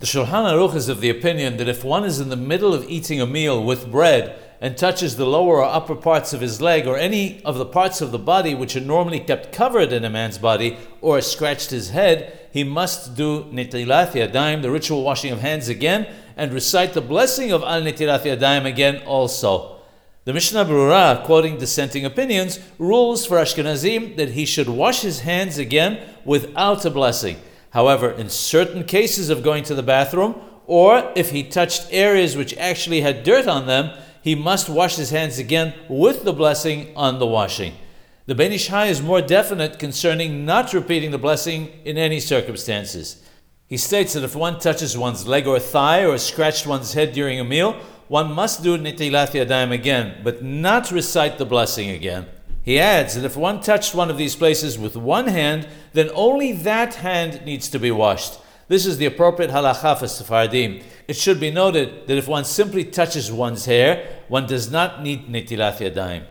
The Shulchan Aruch is of the opinion that if one is in the middle of eating a meal with bread and touches the lower or upper parts of his leg or any of the parts of the body which are normally kept covered in a man's body or scratched his head, he must do Netilat Yadayim, the ritual washing of hands again, and recite the blessing of Al Netilat Yadayim again also. The Mishnah Berurah, quoting dissenting opinions, rules for Ashkenazim that he should wash his hands again without a blessing. However, in certain cases of going to the bathroom, or if he touched areas which actually had dirt on them, he must wash his hands again with the blessing on the washing. The Ben Ish Hai is more definite concerning not repeating the blessing in any circumstances. He states that if one touches one's leg or thigh or scratched one's head during a meal, one must do Netilat Yadayim again, but not recite the blessing again. He adds that if one touched one of these places with one hand, then only that hand needs to be washed. This is the appropriate halacha for Sephardim. It should be noted that if one simply touches one's hair, one does not need netilat yadayim.